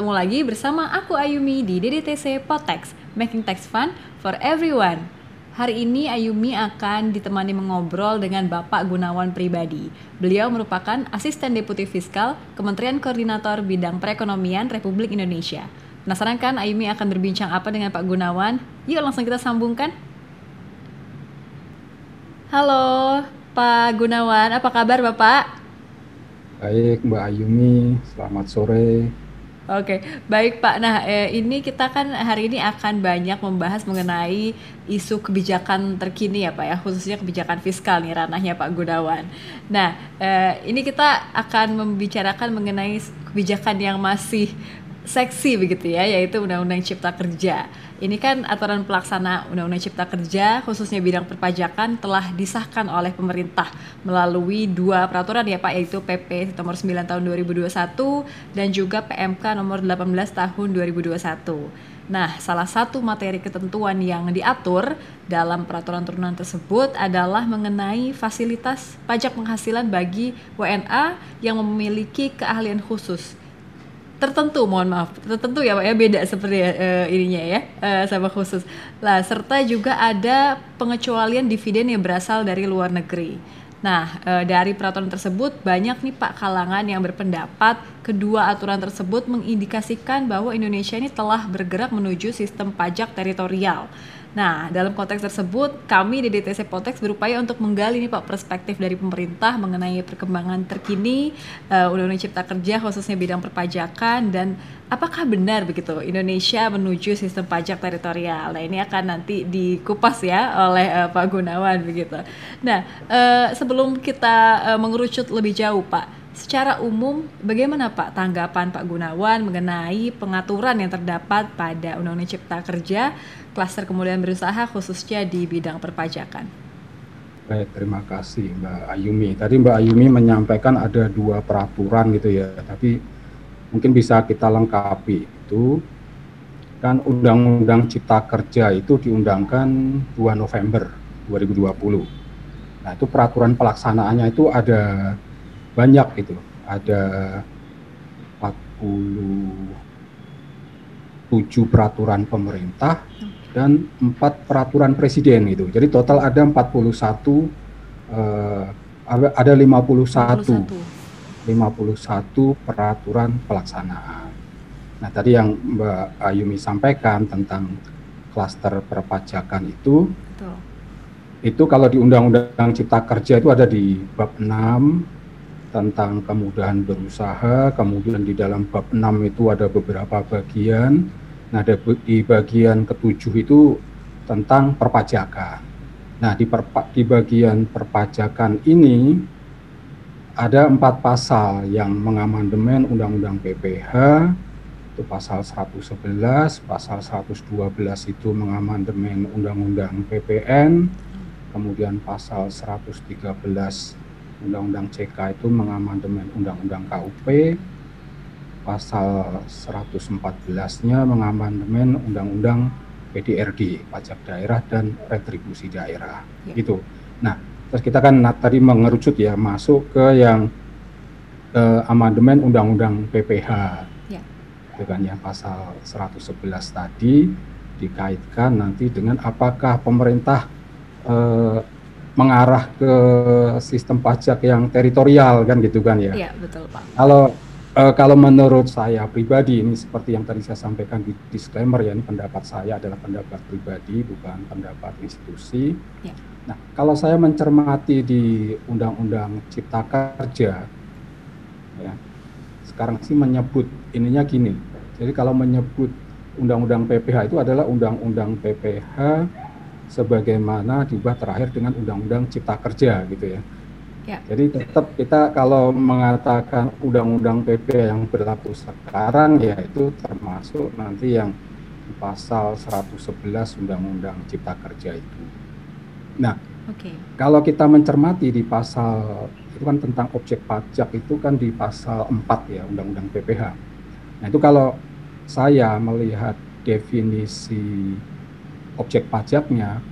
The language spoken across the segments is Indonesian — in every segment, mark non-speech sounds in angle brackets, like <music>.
bertemu lagi bersama aku Ayumi di DDTC Potex, Making Tax Fun for Everyone. Hari ini Ayumi akan ditemani mengobrol dengan Bapak Gunawan Pribadi. Beliau merupakan Asisten Deputi Fiskal Kementerian Koordinator Bidang Perekonomian Republik Indonesia. Penasaran kan Ayumi akan berbincang apa dengan Pak Gunawan? Yuk langsung kita sambungkan. Halo Pak Gunawan, apa kabar Bapak? Baik, Mbak Ayumi, selamat sore. Oke, baik Pak. Nah, eh, ini kita kan hari ini akan banyak membahas mengenai isu kebijakan terkini ya Pak ya, khususnya kebijakan fiskal nih ranahnya Pak Gunawan. Nah, eh, ini kita akan membicarakan mengenai kebijakan yang masih seksi begitu ya, yaitu Undang-Undang Cipta Kerja. Ini kan aturan pelaksana Undang-Undang Cipta Kerja khususnya bidang perpajakan telah disahkan oleh pemerintah melalui dua peraturan ya Pak yaitu PP nomor 9 tahun 2021 dan juga PMK nomor 18 tahun 2021. Nah, salah satu materi ketentuan yang diatur dalam peraturan turunan tersebut adalah mengenai fasilitas pajak penghasilan bagi WNA yang memiliki keahlian khusus tertentu mohon maaf. Tertentu ya pak ya. Beda seperti uh, ininya ya uh, sama khusus. Lah serta juga ada pengecualian dividen yang berasal dari luar negeri. Nah uh, dari peraturan tersebut banyak nih pak kalangan yang berpendapat kedua aturan tersebut mengindikasikan bahwa Indonesia ini telah bergerak menuju sistem pajak teritorial Nah, dalam konteks tersebut, kami di DTC Potex berupaya untuk menggali nih Pak perspektif dari pemerintah mengenai perkembangan terkini uh, Undang-Undang Cipta Kerja khususnya bidang perpajakan dan apakah benar begitu Indonesia menuju sistem pajak teritorial. Nah, ini akan nanti dikupas ya oleh uh, Pak Gunawan begitu. Nah, uh, sebelum kita uh, mengerucut lebih jauh, Pak, Secara umum, bagaimana Pak tanggapan Pak Gunawan mengenai pengaturan yang terdapat pada Undang-Undang Cipta Kerja, klaster kemudian berusaha khususnya di bidang perpajakan? Baik, terima kasih Mbak Ayumi. Tadi Mbak Ayumi menyampaikan ada dua peraturan gitu ya, tapi mungkin bisa kita lengkapi itu kan Undang-Undang Cipta Kerja itu diundangkan 2 November 2020. Nah itu peraturan pelaksanaannya itu ada banyak itu ada 47 peraturan pemerintah dan empat peraturan presiden itu. Jadi total ada 41 uh, ada 51 51 peraturan pelaksanaan. Nah tadi yang Mbak Ayumi sampaikan tentang klaster perpajakan itu Betul. itu kalau di Undang-Undang Cipta Kerja itu ada di bab 6 tentang kemudahan berusaha, kemudian di dalam bab 6 itu ada beberapa bagian. Nah, di bagian ketujuh itu tentang perpajakan. Nah, di, perpa, di bagian perpajakan ini ada empat pasal yang mengamandemen Undang-Undang PPH, itu pasal 111, pasal 112 itu mengamandemen Undang-Undang PPN, kemudian pasal 113 Undang-Undang CK itu mengamandemen Undang-Undang KUP pasal 114-nya mengamandemen Undang-Undang PDRD pajak daerah dan retribusi daerah ya. gitu. Nah, terus kita kan tadi mengerucut ya masuk ke yang eh, amandemen Undang-Undang PPH. Ya. Itu kan yang pasal 111 tadi dikaitkan nanti dengan apakah pemerintah eh, mengarah ke sistem pajak yang teritorial kan gitu kan ya. Iya betul pak. Kalau uh, kalau menurut saya pribadi ini seperti yang tadi saya sampaikan di disclaimer ya ini pendapat saya adalah pendapat pribadi bukan pendapat institusi. Ya. Nah kalau saya mencermati di Undang-Undang Cipta Kerja ya sekarang sih menyebut ininya gini. Jadi kalau menyebut Undang-Undang PPH itu adalah Undang-Undang PPH sebagaimana diubah terakhir dengan Undang-Undang Cipta Kerja gitu ya. ya. Jadi tetap kita kalau mengatakan Undang-Undang PP yang berlaku sekarang ya itu termasuk nanti yang pasal 111 Undang-Undang Cipta Kerja itu. Nah, okay. kalau kita mencermati di pasal itu kan tentang objek pajak itu kan di pasal 4 ya Undang-Undang PPH. Nah, itu kalau saya melihat definisi objek pajaknya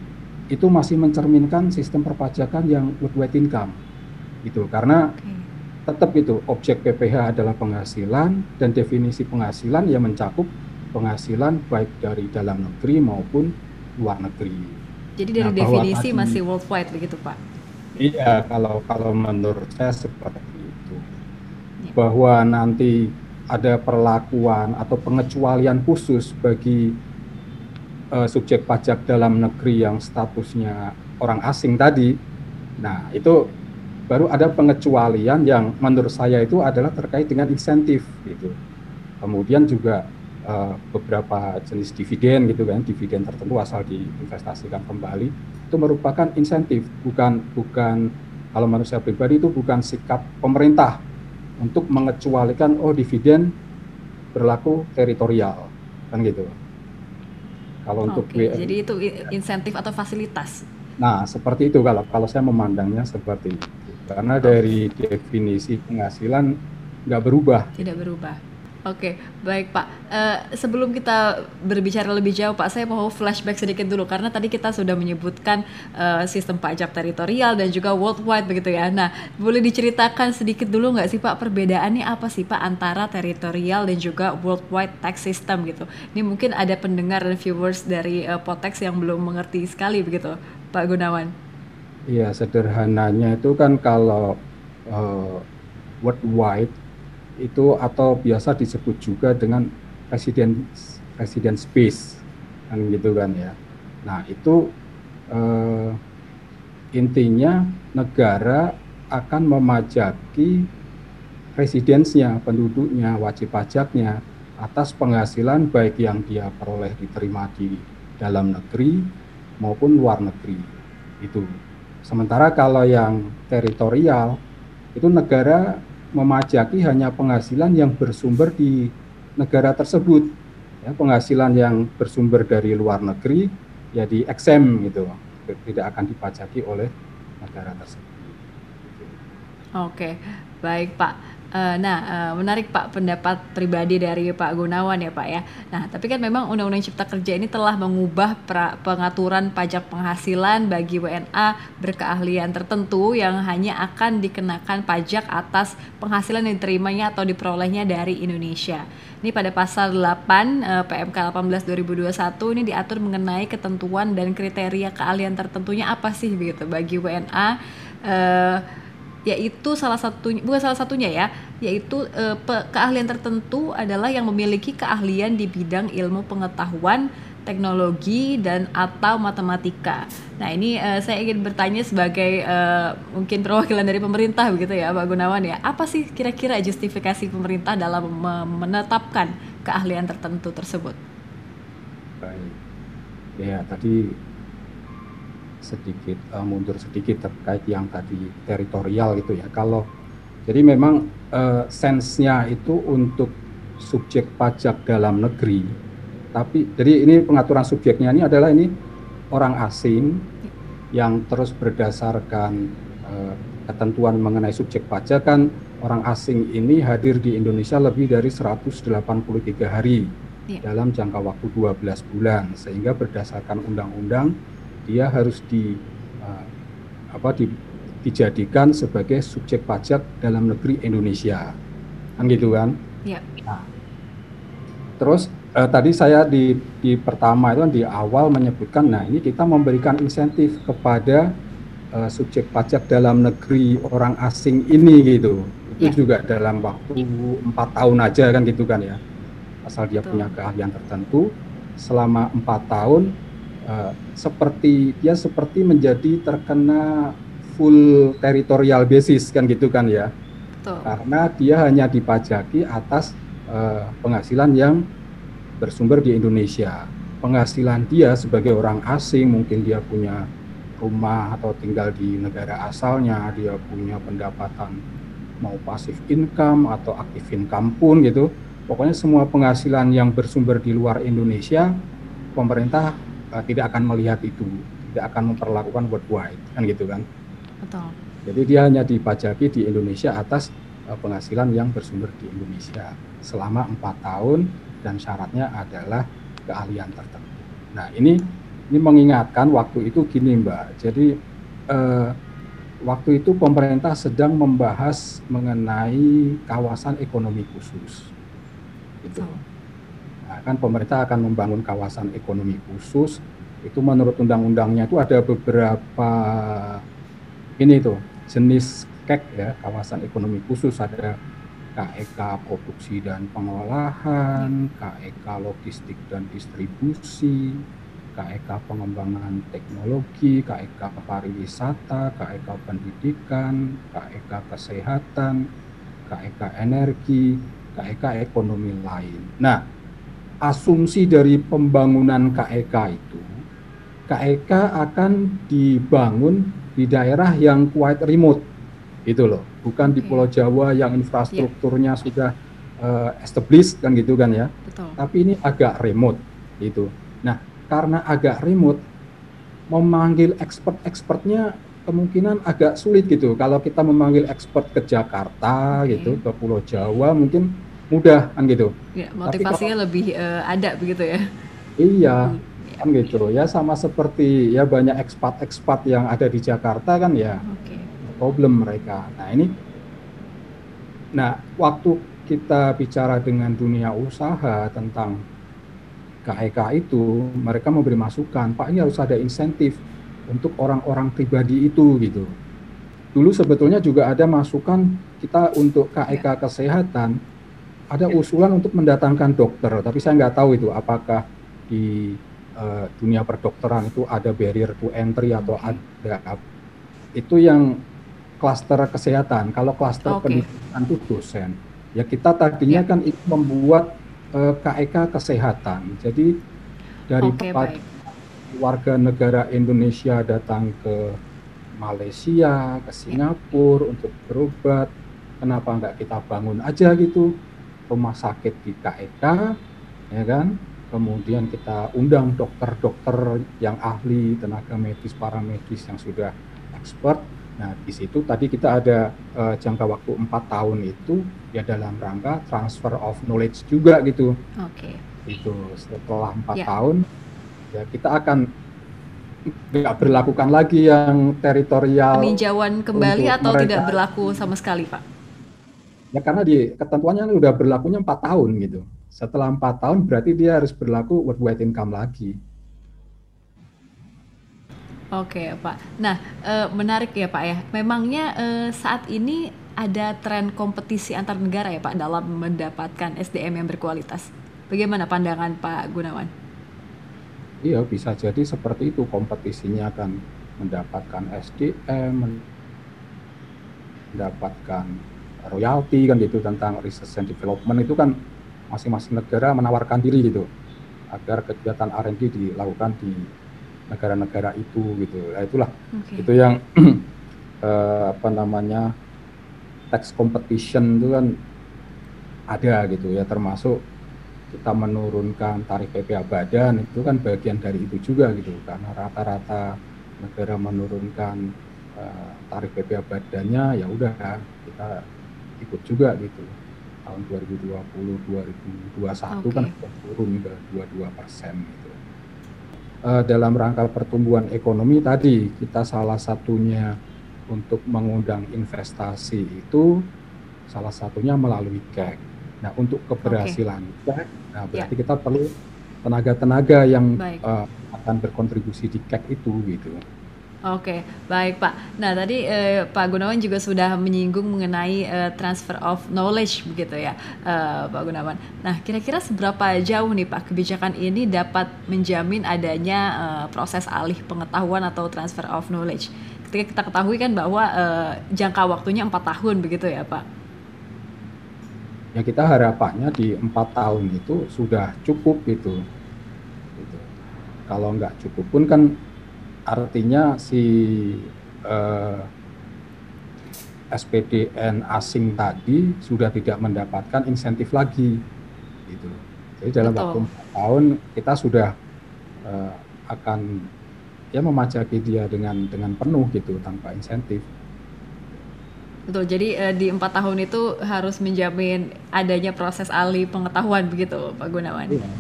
itu masih mencerminkan sistem perpajakan yang worldwide income gitu karena okay. tetap itu objek PPH adalah penghasilan dan definisi penghasilan yang mencakup penghasilan baik dari dalam negeri maupun luar negeri. Jadi dari nah, definisi tadi, masih worldwide begitu Pak? Iya kalau kalau menurut saya seperti itu ya. bahwa nanti ada perlakuan atau pengecualian khusus bagi uh, subjek pajak dalam negeri yang statusnya orang asing tadi. Nah, itu baru ada pengecualian yang menurut saya itu adalah terkait dengan insentif gitu. Kemudian juga uh, beberapa jenis dividen gitu kan, dividen tertentu asal diinvestasikan kembali itu merupakan insentif, bukan bukan kalau manusia pribadi itu bukan sikap pemerintah untuk mengecualikan oh dividen berlaku teritorial kan gitu. Kalau untuk jadi itu insentif atau fasilitas. Nah, seperti itu kalau kalau saya memandangnya seperti itu. Karena dari definisi penghasilan nggak berubah. Tidak berubah. Oke, baik Pak. Uh, sebelum kita berbicara lebih jauh, Pak, saya mau flashback sedikit dulu karena tadi kita sudah menyebutkan uh, sistem pajak teritorial dan juga worldwide begitu ya. Nah, boleh diceritakan sedikit dulu nggak sih Pak perbedaannya apa sih Pak antara teritorial dan juga worldwide tax system gitu? Ini mungkin ada pendengar dan viewers dari uh, Potex yang belum mengerti sekali begitu, Pak Gunawan. Iya, sederhananya itu kan kalau uh, worldwide itu atau biasa disebut juga dengan resident resident space kan gitu kan ya. Nah, itu uh, intinya negara akan memajaki residensinya, penduduknya, wajib pajaknya atas penghasilan baik yang dia peroleh diterima di dalam negeri maupun luar negeri. Itu Sementara kalau yang teritorial itu negara memajaki hanya penghasilan yang bersumber di negara tersebut. Ya, penghasilan yang bersumber dari luar negeri ya di XM gitu, tidak akan dipajaki oleh negara tersebut. Oke, baik Pak. Uh, nah, uh, menarik Pak pendapat pribadi dari Pak Gunawan ya Pak ya. Nah, tapi kan memang Undang-Undang Cipta Kerja ini telah mengubah pra, pengaturan pajak penghasilan bagi WNA berkeahlian tertentu yang hanya akan dikenakan pajak atas penghasilan yang diterimanya atau diperolehnya dari Indonesia. Ini pada pasal 8 uh, PMK 18 2021 ini diatur mengenai ketentuan dan kriteria keahlian tertentunya apa sih begitu bagi WNA uh, yaitu salah satunya bukan salah satunya ya yaitu e, pe, keahlian tertentu adalah yang memiliki keahlian di bidang ilmu pengetahuan teknologi dan atau matematika. Nah ini uh, saya ingin bertanya sebagai uh, mungkin perwakilan dari pemerintah begitu ya Pak Gunawan ya. Apa sih kira-kira justifikasi pemerintah dalam menetapkan keahlian tertentu tersebut? Baik, ya tadi sedikit uh, mundur sedikit terkait yang tadi teritorial gitu ya. Kalau jadi memang uh, sensenya itu untuk subjek pajak dalam negeri, tapi jadi ini pengaturan subjeknya ini adalah ini orang asing yang terus berdasarkan uh, ketentuan mengenai subjek pajak kan orang asing ini hadir di Indonesia lebih dari 183 hari ya. dalam jangka waktu 12 bulan sehingga berdasarkan undang-undang dia harus di uh, apa di, dijadikan sebagai subjek pajak dalam negeri Indonesia kan gitu kan ya. nah, terus uh, tadi saya di di pertama itu kan di awal menyebutkan nah ini kita memberikan insentif kepada uh, subjek pajak dalam negeri orang asing ini gitu itu ya. juga dalam waktu empat tahun aja kan gitu kan ya asal dia Betul. punya keahlian tertentu selama empat tahun uh, seperti dia seperti menjadi terkena full territorial basis kan gitu kan ya. Betul. karena dia hanya dipajaki atas uh, penghasilan yang bersumber di Indonesia. Penghasilan dia sebagai orang asing mungkin dia punya rumah atau tinggal di negara asalnya dia punya pendapatan mau pasif income atau aktif income pun gitu. Pokoknya semua penghasilan yang bersumber di luar Indonesia pemerintah uh, tidak akan melihat itu, tidak akan memperlakukan worldwide, kan gitu kan? Betul. Jadi dia hanya dipajaki di Indonesia atas uh, penghasilan yang bersumber di Indonesia selama empat tahun dan syaratnya adalah keahlian tertentu. Nah ini ini mengingatkan waktu itu gini Mbak. Jadi uh, waktu itu pemerintah sedang membahas mengenai kawasan ekonomi khusus. Gitu. Kan pemerintah akan membangun kawasan ekonomi khusus. Itu menurut undang-undangnya itu ada beberapa ini tuh jenis KEK ya, kawasan ekonomi khusus ada KEK produksi dan pengolahan, KEK logistik dan distribusi, KEK pengembangan teknologi, KEK pariwisata, KEK pendidikan, KEK kesehatan, KEK energi, KEK ekonomi lain. Nah, asumsi dari pembangunan KEK itu, KEK akan dibangun di daerah yang quite remote, itu loh, bukan di Pulau Jawa yang infrastrukturnya yeah. sudah uh, established kan gitu kan ya, Betul. tapi ini agak remote, itu. Nah, karena agak remote memanggil expert-expertnya kemungkinan agak sulit gitu. Kalau kita memanggil expert ke Jakarta okay. gitu, ke Pulau Jawa mungkin mudah kan gitu. Ya, motivasinya kalau, lebih uh, ada begitu ya. Iya, hmm, kan gitu. Ya sama seperti ya banyak expat-expat yang ada di Jakarta kan ya. Okay. Problem mereka. Nah, ini Nah, waktu kita bicara dengan dunia usaha tentang KEK itu mereka memberi masukan, Pak ini harus ada insentif untuk orang-orang pribadi itu gitu. Dulu sebetulnya juga ada masukan kita untuk KEK ya. kesehatan ada ya. usulan untuk mendatangkan dokter, tapi saya nggak tahu itu apakah di uh, dunia perdokteran itu ada barrier to entry atau ada itu yang klaster kesehatan. Kalau klaster okay. pendidikan itu dosen. Ya kita tadinya ya. kan itu membuat uh, eh, KEK kesehatan. Jadi dari okay, warga negara Indonesia datang ke Malaysia, ke Singapura ya. untuk berobat, kenapa nggak kita bangun aja gitu rumah sakit di KEK, ya kan? Kemudian kita undang dokter-dokter yang ahli, tenaga medis, para medis yang sudah expert Nah, di situ tadi kita ada uh, jangka waktu empat tahun itu ya dalam rangka transfer of knowledge juga gitu. Oke. Okay. Itu setelah empat yeah. tahun ya kita akan nggak berlakukan lagi yang teritorial. Peninjauan kembali atau mereka. tidak berlaku sama sekali, Pak? Ya karena di ketentuannya udah berlakunya empat tahun gitu. Setelah empat tahun berarti dia harus berlaku worldwide income lagi. Oke, Pak. Nah, e, menarik ya, Pak ya. Memangnya e, saat ini ada tren kompetisi antar negara ya, Pak, dalam mendapatkan SDM yang berkualitas. Bagaimana pandangan Pak Gunawan? Iya, bisa jadi seperti itu. Kompetisinya akan mendapatkan SDM, mendapatkan royalti kan gitu tentang research and development itu kan masing-masing negara menawarkan diri gitu agar kegiatan R&D dilakukan di negara-negara itu gitu. Nah, itulah okay. itu yang uh, <clears throat> apa namanya tax competition itu kan ada gitu ya termasuk kita menurunkan tarif PPh badan itu kan bagian dari itu juga gitu karena rata-rata negara menurunkan uh, tarif PPh badannya ya udah kita ikut juga gitu tahun 2020 2021 okay. kan turun ke 22 persen gitu uh, dalam rangka pertumbuhan ekonomi tadi kita salah satunya untuk mengundang investasi itu salah satunya melalui KEK. Nah untuk keberhasilan okay. KEK, nah berarti yeah. kita perlu tenaga-tenaga yang uh, akan berkontribusi di KEK itu gitu. Oke, baik Pak. Nah tadi eh, Pak Gunawan juga sudah menyinggung mengenai eh, transfer of knowledge begitu ya, eh, Pak Gunawan. Nah kira-kira seberapa jauh nih Pak kebijakan ini dapat menjamin adanya eh, proses alih pengetahuan atau transfer of knowledge? Ketika kita ketahui kan bahwa eh, jangka waktunya empat tahun begitu ya Pak. Ya kita harapannya di empat tahun itu sudah cukup gitu. gitu. Kalau nggak cukup pun kan artinya si eh, SPDN asing tadi sudah tidak mendapatkan insentif lagi gitu. Jadi dalam Betul. waktu empat tahun kita sudah uh, akan ya memajaki dia dengan dengan penuh gitu tanpa insentif. Betul. Jadi uh, di empat tahun itu harus menjamin adanya proses alih pengetahuan begitu, Pak Gunawan. Iya.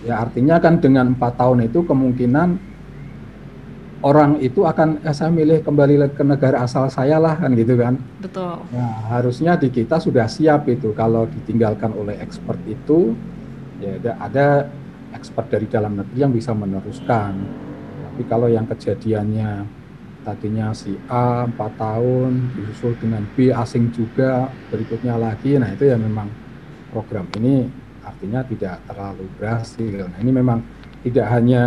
Ya artinya kan dengan empat tahun itu kemungkinan orang itu akan eh, saya milih kembali ke negara asal saya lah kan gitu kan. Betul. Nah harusnya di kita sudah siap itu kalau ditinggalkan oleh expert itu ya ada, ada expert dari dalam negeri yang bisa meneruskan. Tapi kalau yang kejadiannya tadinya si A 4 tahun disusul dengan B asing juga berikutnya lagi, nah itu ya memang program ini artinya tidak terlalu berhasil. Nah ini memang tidak hanya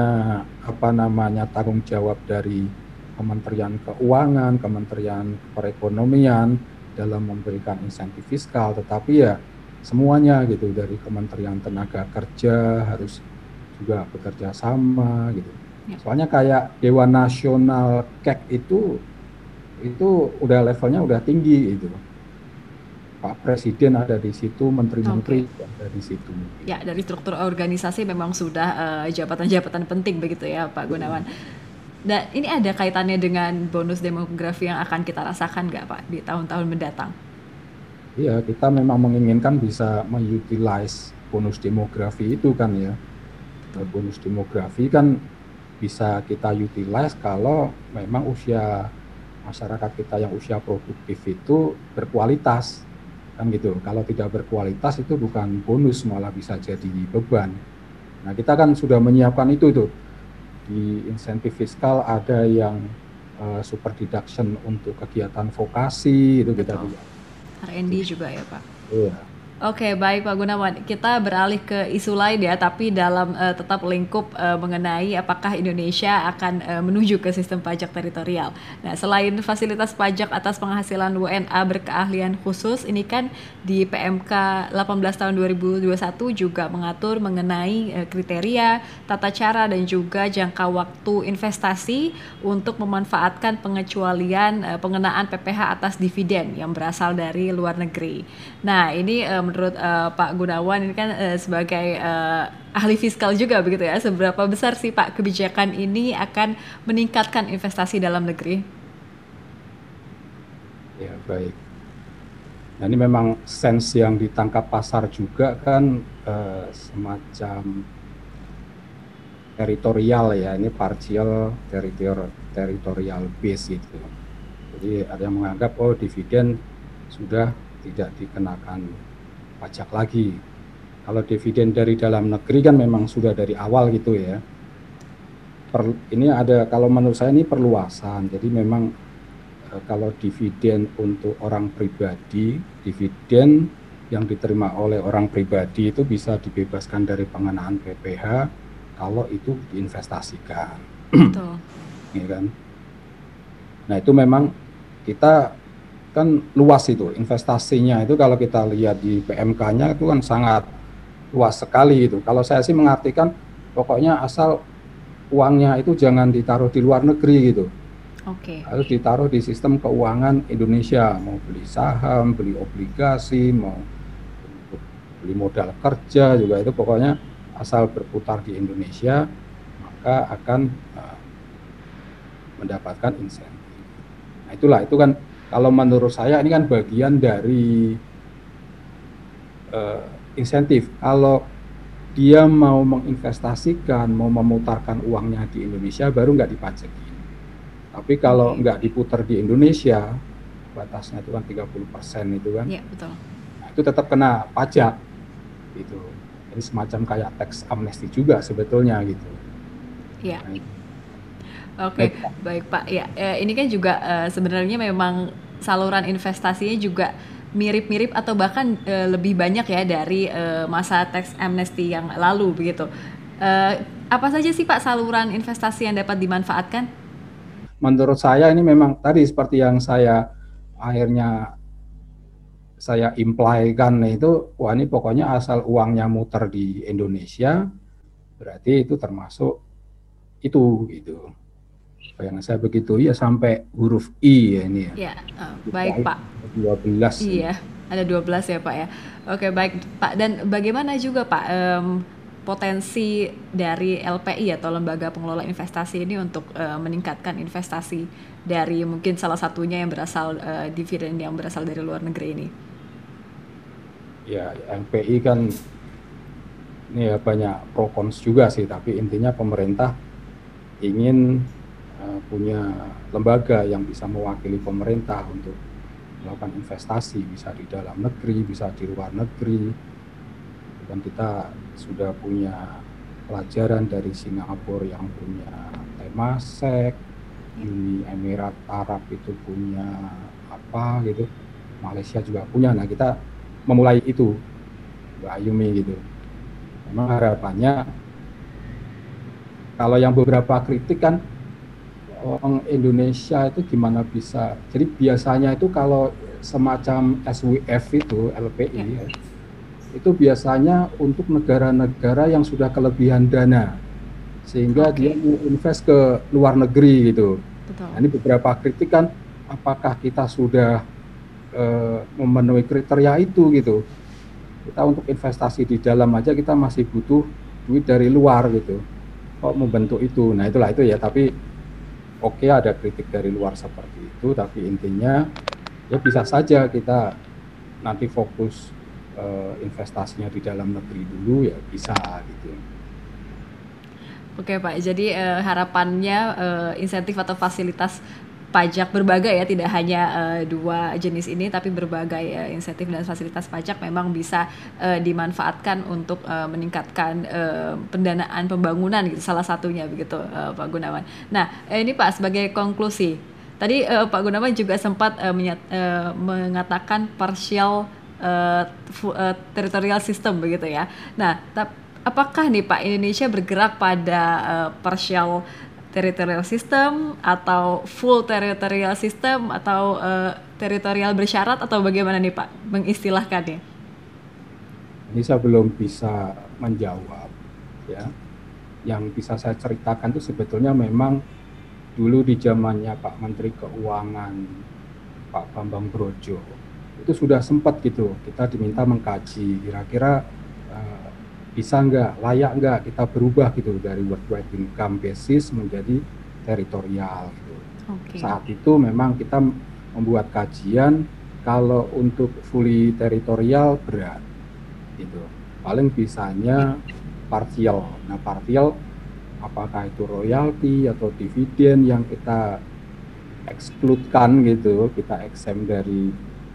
apa namanya tanggung jawab dari Kementerian Keuangan, Kementerian Perekonomian dalam memberikan insentif fiskal, tetapi ya semuanya gitu dari Kementerian Tenaga Kerja harus juga bekerja sama gitu. Ya. Soalnya kayak Dewan Nasional KEK itu itu udah levelnya udah tinggi itu. Pak Presiden ada di situ, menteri-menteri okay. ada di situ. Ya, dari struktur organisasi memang sudah eh, jabatan-jabatan uh, penting begitu ya, Pak Gunawan. Dan ini ada kaitannya dengan bonus demografi yang akan kita rasakan nggak Pak di tahun-tahun mendatang? Iya, kita memang menginginkan bisa mengutilize bonus demografi itu kan ya. Bonus demografi kan bisa kita utilize kalau memang usia masyarakat kita yang usia produktif itu berkualitas kan gitu. Kalau tidak berkualitas itu bukan bonus malah bisa jadi beban. Nah kita kan sudah menyiapkan itu tuh di insentif fiskal ada yang uh, super deduction untuk kegiatan vokasi itu Betul. kita R&D juga ya Pak? Iya Oke, baik Pak Gunawan. Kita beralih ke isu lain ya, tapi dalam uh, tetap lingkup uh, mengenai apakah Indonesia akan uh, menuju ke sistem pajak teritorial. Nah, selain fasilitas pajak atas penghasilan WNA berkeahlian khusus, ini kan di PMK 18 tahun 2021 juga mengatur mengenai uh, kriteria, tata cara dan juga jangka waktu investasi untuk memanfaatkan pengecualian uh, pengenaan PPH atas dividen yang berasal dari luar negeri. Nah, ini uh, menurut uh, Pak Gunawan ini kan uh, sebagai uh, ahli fiskal juga begitu ya, seberapa besar sih Pak kebijakan ini akan meningkatkan investasi dalam negeri? Ya baik. Nah ini memang sense yang ditangkap pasar juga kan uh, semacam teritorial ya, ini partial teritorial teritorial base itu. Jadi ada yang menganggap oh dividen sudah tidak dikenakan pajak lagi. Kalau dividen dari dalam negeri kan memang sudah dari awal gitu ya. Per, ini ada kalau menurut saya ini perluasan. Jadi memang e, kalau dividen untuk orang pribadi, dividen yang diterima oleh orang pribadi itu bisa dibebaskan dari pengenaan PPh kalau itu diinvestasikan. Betul. <clears throat> ya kan? Nah, itu memang kita kan luas itu investasinya itu kalau kita lihat di PMK-nya itu kan sangat luas sekali itu. Kalau saya sih mengartikan pokoknya asal uangnya itu jangan ditaruh di luar negeri gitu. Oke. Okay. Harus ditaruh di sistem keuangan Indonesia, mau beli saham, beli obligasi, mau beli modal kerja juga itu pokoknya asal berputar di Indonesia maka akan uh, mendapatkan insentif. Nah, itulah itu kan kalau menurut saya ini kan bagian dari uh, insentif. Kalau dia mau menginvestasikan, mau memutarkan uangnya di Indonesia, baru nggak dipajaki. Tapi kalau nggak diputar di Indonesia, batasnya itu kan 30 persen itu kan. Iya, betul. Nah, itu tetap kena pajak. Gitu. Ini semacam kayak tax amnesty juga sebetulnya gitu. Iya. Nah, Oke, okay, baik Pak. Ya, eh, ini kan juga uh, sebenarnya memang saluran investasinya juga mirip-mirip atau bahkan uh, lebih banyak ya dari uh, masa tax amnesty yang lalu begitu. Uh, apa saja sih Pak saluran investasi yang dapat dimanfaatkan? Menurut saya ini memang tadi seperti yang saya akhirnya saya imply-kan itu, wah ini pokoknya asal uangnya muter di Indonesia, berarti itu termasuk itu gitu bayangan saya begitu ya sampai huruf I ya ini ya. Ya, uh, baik Pak. 12. Iya, ada 12 ya Pak ya. Oke, baik Pak. Dan bagaimana juga Pak um, potensi dari LPI atau lembaga pengelola investasi ini untuk uh, meningkatkan investasi dari mungkin salah satunya yang berasal uh, dividen yang berasal dari luar negeri ini? Ya, LPI kan ini ya banyak pro cons juga sih, tapi intinya pemerintah ingin uh, punya lembaga yang bisa mewakili pemerintah untuk melakukan investasi, bisa di dalam negeri, bisa di luar negeri. Dan kita sudah punya pelajaran dari Singapura yang punya Temasek, Uni Emirat Arab itu punya apa gitu, Malaysia juga punya. Nah kita memulai itu, Mbak Ayumi gitu memang harapannya kalau yang beberapa kritik kan orang Indonesia itu gimana bisa jadi biasanya itu kalau semacam SWF itu LPI ya. itu biasanya untuk negara-negara yang sudah kelebihan dana sehingga okay. dia invest ke luar negeri gitu. Betul. Nah, ini beberapa kritik kan apakah kita sudah uh, memenuhi kriteria itu gitu kita untuk investasi di dalam aja kita masih butuh duit dari luar gitu kok membentuk itu nah itulah itu ya tapi oke okay, ada kritik dari luar seperti itu tapi intinya ya bisa saja kita nanti fokus uh, investasinya di dalam negeri dulu ya bisa gitu. Oke Pak, jadi uh, harapannya uh, insentif atau fasilitas pajak berbagai ya tidak hanya uh, dua jenis ini tapi berbagai uh, insentif dan fasilitas pajak memang bisa uh, dimanfaatkan untuk uh, meningkatkan uh, pendanaan pembangunan gitu salah satunya begitu uh, Pak Gunawan. Nah ini Pak sebagai konklusi tadi uh, Pak Gunawan juga sempat uh, menyat, uh, mengatakan partial uh, uh, territorial system begitu ya. Nah apakah nih Pak Indonesia bergerak pada uh, partial territorial system atau full territorial system atau uh, teritorial bersyarat atau bagaimana nih Pak mengistilahkannya? Ini saya belum bisa menjawab ya. Yang bisa saya ceritakan itu sebetulnya memang dulu di zamannya Pak Menteri Keuangan Pak Bambang Brojo itu sudah sempat gitu kita diminta mengkaji kira-kira bisa nggak, layak nggak kita berubah gitu dari worldwide income basis menjadi teritorial gitu. Okay. Saat itu memang kita membuat kajian kalau untuk fully teritorial berat gitu. Paling bisanya partial. Nah, partial apakah itu royalti atau dividen yang kita ekskludkan gitu, kita eksem dari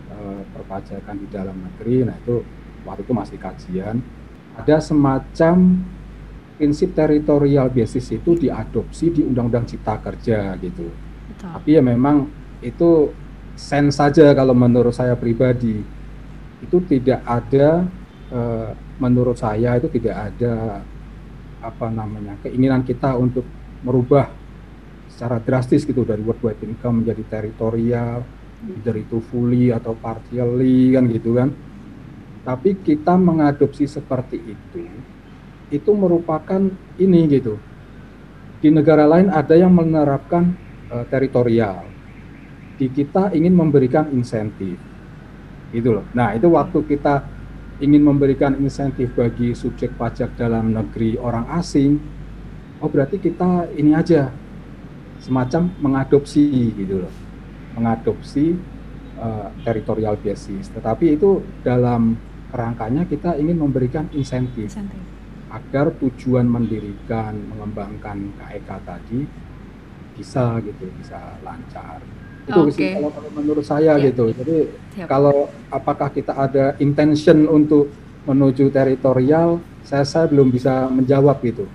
uh, perpajakan di dalam negeri. Nah, itu waktu itu masih kajian ada semacam prinsip teritorial basis itu diadopsi di Undang-Undang Cipta Kerja gitu. Betul. Tapi ya memang itu sense saja kalau menurut saya pribadi itu tidak ada uh, menurut saya itu tidak ada apa namanya keinginan kita untuk merubah secara drastis gitu dari worldwide income menjadi teritorial, dari itu fully atau partially kan gitu kan tapi kita mengadopsi seperti itu itu merupakan ini gitu. Di negara lain ada yang menerapkan uh, teritorial. Di kita ingin memberikan insentif. Itu loh. Nah itu waktu kita ingin memberikan insentif bagi subjek pajak dalam negeri orang asing oh berarti kita ini aja semacam mengadopsi gitu loh. Mengadopsi uh, teritorial basis. Tetapi itu dalam kerangkanya kita ingin memberikan insentif, insentif. agar tujuan mendirikan mengembangkan KEK e tadi bisa gitu bisa lancar itu okay. sih kalau, kalau menurut saya yeah. gitu jadi Siap. kalau apakah kita ada intention untuk menuju teritorial saya saya belum bisa menjawab gitu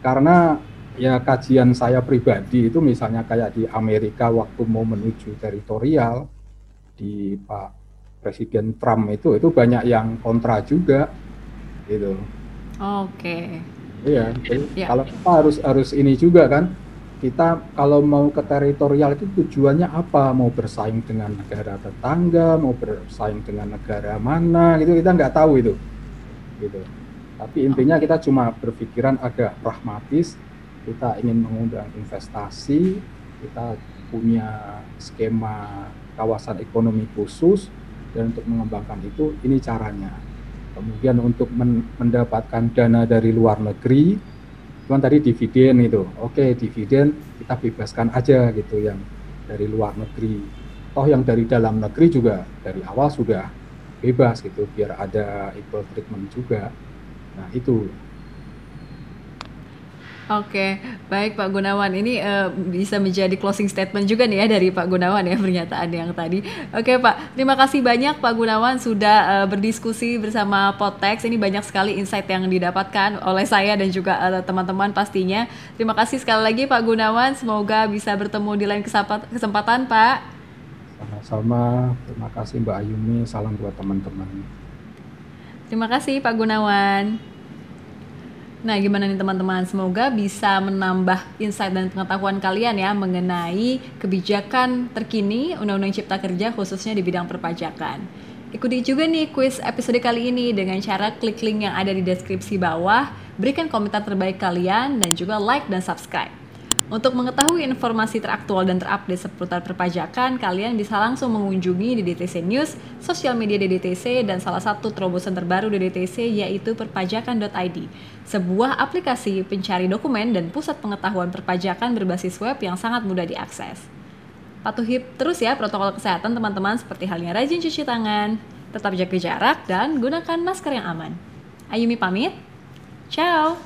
karena ya kajian saya pribadi itu misalnya kayak di Amerika waktu mau menuju teritorial di Pak Presiden Trump itu itu banyak yang kontra juga gitu. Oke. Okay. Iya, yeah. kalau kita harus harus ini juga kan kita kalau mau ke teritorial itu tujuannya apa? Mau bersaing dengan negara tetangga, mau bersaing dengan negara mana gitu kita nggak tahu itu, gitu. Tapi intinya kita cuma berpikiran agak pragmatis, kita ingin mengundang investasi, kita punya skema kawasan ekonomi khusus dan untuk mengembangkan itu ini caranya Kemudian untuk men mendapatkan dana dari luar negeri, cuman tadi dividen itu, oke dividen kita bebaskan aja gitu yang dari luar negeri. Toh yang dari dalam negeri juga dari awal sudah bebas gitu, biar ada equal treatment juga. Nah itu Oke, baik Pak Gunawan. Ini uh, bisa menjadi closing statement juga nih ya dari Pak Gunawan ya <laughs> pernyataan yang tadi. Oke Pak, terima kasih banyak Pak Gunawan sudah uh, berdiskusi bersama Potex. Ini banyak sekali insight yang didapatkan oleh saya dan juga teman teman-teman pastinya. Terima kasih sekali lagi Pak Gunawan. Semoga bisa bertemu di lain kesempatan Pak. Sama-sama. Terima kasih Mbak Ayumi. Salam buat teman-teman. Terima kasih Pak Gunawan. Nah, gimana nih teman-teman? Semoga bisa menambah insight dan pengetahuan kalian ya mengenai kebijakan terkini Undang-Undang Cipta Kerja khususnya di bidang perpajakan. Ikuti juga nih quiz episode kali ini dengan cara klik link yang ada di deskripsi bawah, berikan komentar terbaik kalian dan juga like dan subscribe. Untuk mengetahui informasi teraktual dan terupdate seputar perpajakan, kalian bisa langsung mengunjungi di DTC News, sosial media DDTC, dan salah satu terobosan terbaru DDTC yaitu perpajakan.id, sebuah aplikasi pencari dokumen dan pusat pengetahuan perpajakan berbasis web yang sangat mudah diakses. Patuhi terus ya protokol kesehatan teman-teman seperti halnya rajin cuci tangan, tetap jaga jarak, dan gunakan masker yang aman. Ayumi pamit, ciao!